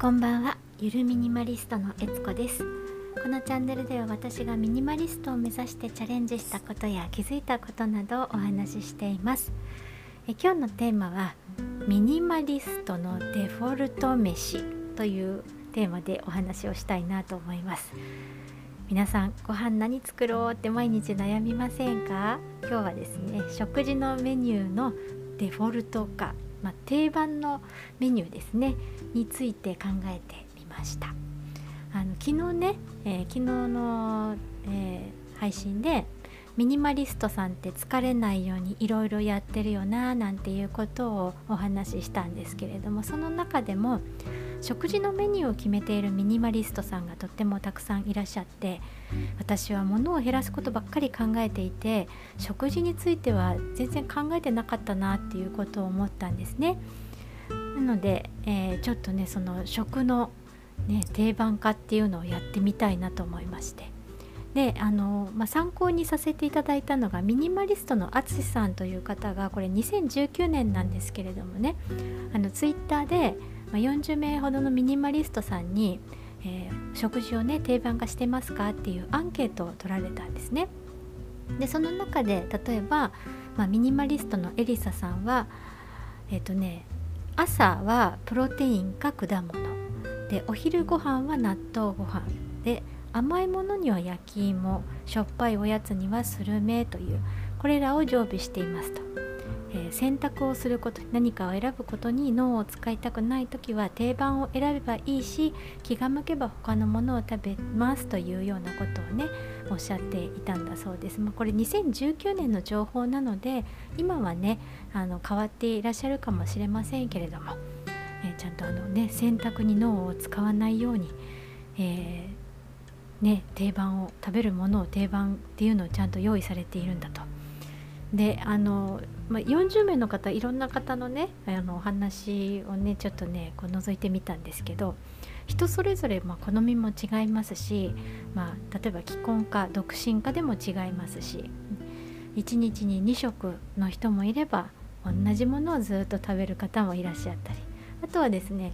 こんばんは。ゆるミニマリストのえつこです。このチャンネルでは私がミニマリストを目指してチャレンジしたことや気づいたことなどをお話ししています。え今日のテーマはミニマリストのデフォルト飯というテーマでお話をしたいなと思います。皆さんご飯何作ろうって毎日悩みませんか？今日はですね食事のメニューのデフォルト化まあ、定番のメニューですねについて考えてみました。あの昨日ね、えー、昨日の、えー、配信でミニマリストさんって疲れないようにいろいろやってるよななんていうことをお話ししたんですけれどもその中でも食事のメニューを決めているミニマリストさんがとってもたくさんいらっしゃって私は物を減らすことばっかり考えていて食事については全然考えてなかったなっていうことを思ったんですね。なので、えー、ちょっとねその食の、ね、定番化っていうのをやってみたいなと思いまして。であの、まあ、参考にさせていただいたのがミニマリストの淳さんという方がこれ2019年なんですけれどもねあのツイッターでまあ、40名ほどのミニマリストさんに、えー、食事をね定番化してますかっていうアンケートを取られたんですね。でその中で例えば、まあ、ミニマリストのエリサさんはえっ、ー、とね朝はプロテインか果物でお昼ご飯は納豆ご飯で甘いものには焼き芋しょっぱいおやつにはスルメというこれらを常備していますと。えー、選択をすること何かを選ぶことに脳を使いたくない時は定番を選べばいいし気が向けば他のものを食べますというようなことをねおっしゃっていたんだそうです。まあ、これ2019年の情報なので今はねあの変わっていらっしゃるかもしれませんけれども、えー、ちゃんとあの、ね、選択に脳を使わないように、えー、ね、定番を食べるものを定番っていうのをちゃんと用意されているんだと。であの、まあ、40名の方いろんな方のねあのお話をねちょっとねこう覗いてみたんですけど人それぞれま好みも違いますし、まあ、例えば既婚か独身かでも違いますし1日に2食の人もいれば同じものをずっと食べる方もいらっしゃったりあとはですね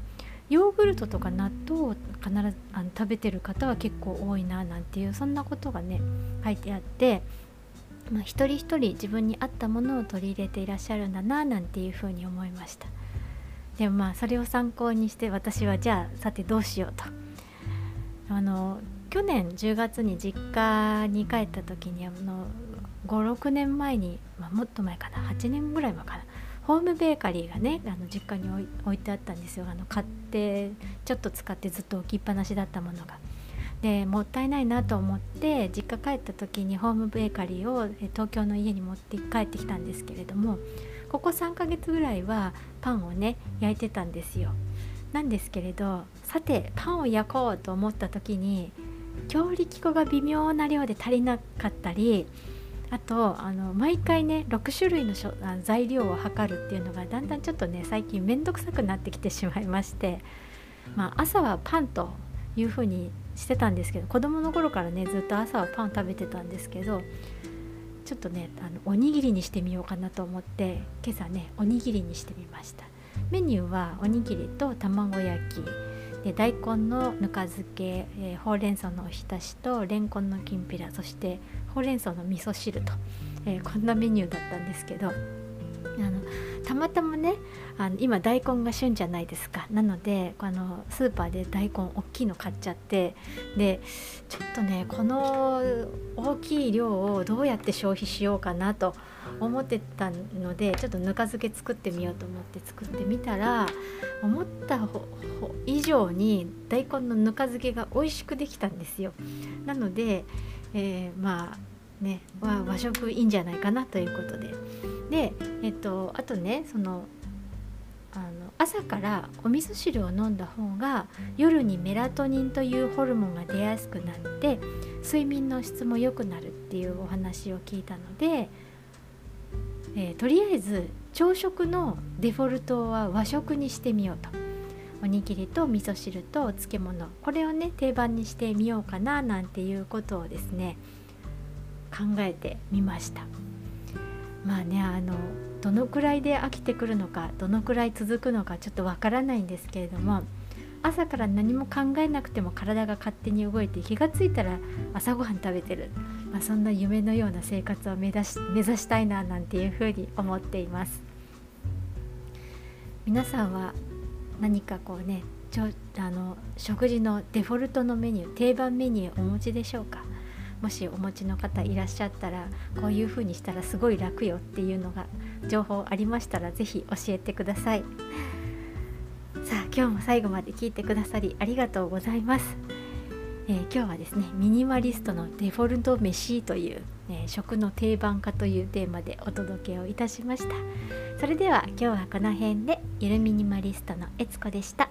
ヨーグルトとか納豆を必ずあの食べてる方は結構多いななんていうそんなことがね書いてあってまあ、一人一人自分に合ったものを取り入れていらっしゃるんだななんていうふうに思いました。でもまあそれを参考にして私はじゃあさてどうしようと。あの去年10月に実家に帰った時にあの56年前に、まあ、もっと前かな8年ぐらい前かな。ホームベーカリーがねあの実家に置いてあったんですよ。あの買ってちょっと使ってずっと置きっぱなしだったものが。でもったいないなと思って実家帰った時にホームベーカリーを東京の家に持って帰ってきたんですけれどもここ3ヶ月ぐらいはパンをね焼いてたんですよ。なんですけれどさてパンを焼こうと思った時に強力粉が微妙な量で足りなかったりあとあの毎回ね6種類の材料を測るっていうのがだんだんちょっとね最近面倒くさくなってきてしまいまして、まあ、朝はパンというふうにしてたんですけど子供の頃からねずっと朝はパン食べてたんですけどちょっとねあのおにぎりにしてみようかなと思って今朝ねおにぎりにしてみました。メニューはおにぎりと卵焼きで大根のぬか漬け、えー、ほうれん草のおひたしとれんこんのきんぴらそしてほうれん草の味噌汁と、えー、こんなメニューだったんですけどあのたまたまねあの今大根が旬じゃないですか。なのであのスーパーで大根大きいの買っちゃってでちょっとねこの大きい量をどうやって消費しようかなと思ってたのでちょっとぬか漬け作ってみようと思って作ってみたら思った以上に大根のぬか漬けが美味しくできたんですよ。なので、えー、まあね和食いいんじゃないかなということでで、えっと、あとねそのあの朝からお味噌汁を飲んだ方が夜にメラトニンというホルモンが出やすくなって睡眠の質も良くなるっていうお話を聞いたので、えー、とりあえず朝食のデフォルトは和食にしてみようと。おにぎりと味噌汁とお漬物これをね定番にしてみようかななんていうことをですね考えてみました。まあねあのどのくらいで飽きてくるのかどのくらい続くのかちょっとわからないんですけれども朝から何も考えなくても体が勝手に動いて気がついたら朝ごはん食べてる、まあ、そんな夢のような生活を目指し目指したいななんていうふうに思っています。皆さんは何かこうねちょあの食事のデフォルトのメニュー定番メニューお持ちでしょうか？もしお持ちの方いらっしゃったらこういう風にしたらすごい楽よっていうのが情報ありましたら是非教えてください。さあ今日も最後まで聞いてくださりありがとうございます、えー、今日はですねミニマリストのデフォルト飯という、ね、食の定番化というテーマでお届けをいたしました。それでは今日はこの辺でゆるミニマリストのえつこでした。